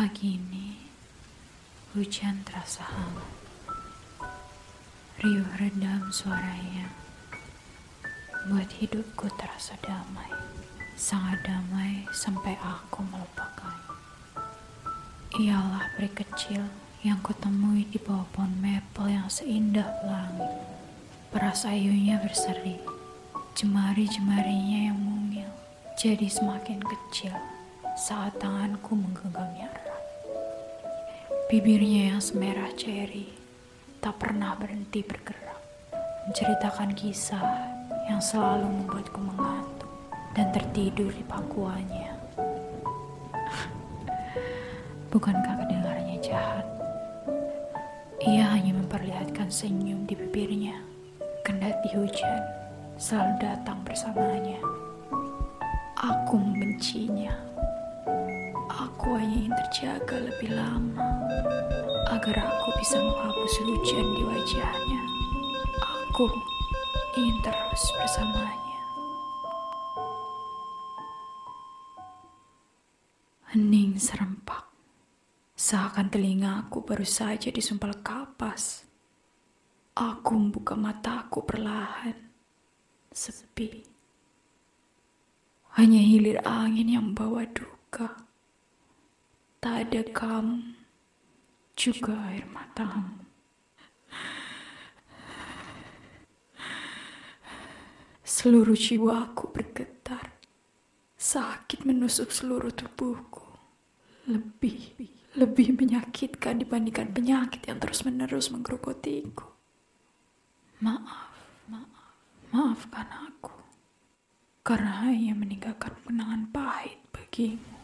Pagi ini, hujan terasa hangat. Riuh redam suaranya, buat hidupku terasa damai. Sangat damai sampai aku melupakan. Ialah peri kecil yang kutemui di bawah pohon maple yang seindah pelangi. Peras ayunya berseri, jemari-jemarinya yang mungil jadi semakin kecil saat tanganku menggenggamnya. Bibirnya yang semerah ceri tak pernah berhenti bergerak, menceritakan kisah yang selalu membuatku mengantuk dan tertidur di pangkuannya. Bukankah kedengarannya jahat? Ia hanya memperlihatkan senyum di bibirnya, kendati hujan selalu datang bersamanya. Aku membencinya. Aku hanya ingin terjaga lebih lama agar aku bisa menghapus hujan di wajahnya. Aku ingin terus bersamanya. Hening serempak, seakan telingaku baru saja disumpal kapas. Aku membuka mataku perlahan, sepi. Hanya hilir angin yang membawa duka. Tak ada kamu, juga air matamu. Seluruh jiwaku bergetar. Sakit menusuk seluruh tubuhku. Lebih, lebih menyakitkan dibandingkan penyakit yang terus-menerus menggerogotiku. Maaf, maaf, maafkan aku. Karena hanya meninggalkan kenangan pahit bagimu.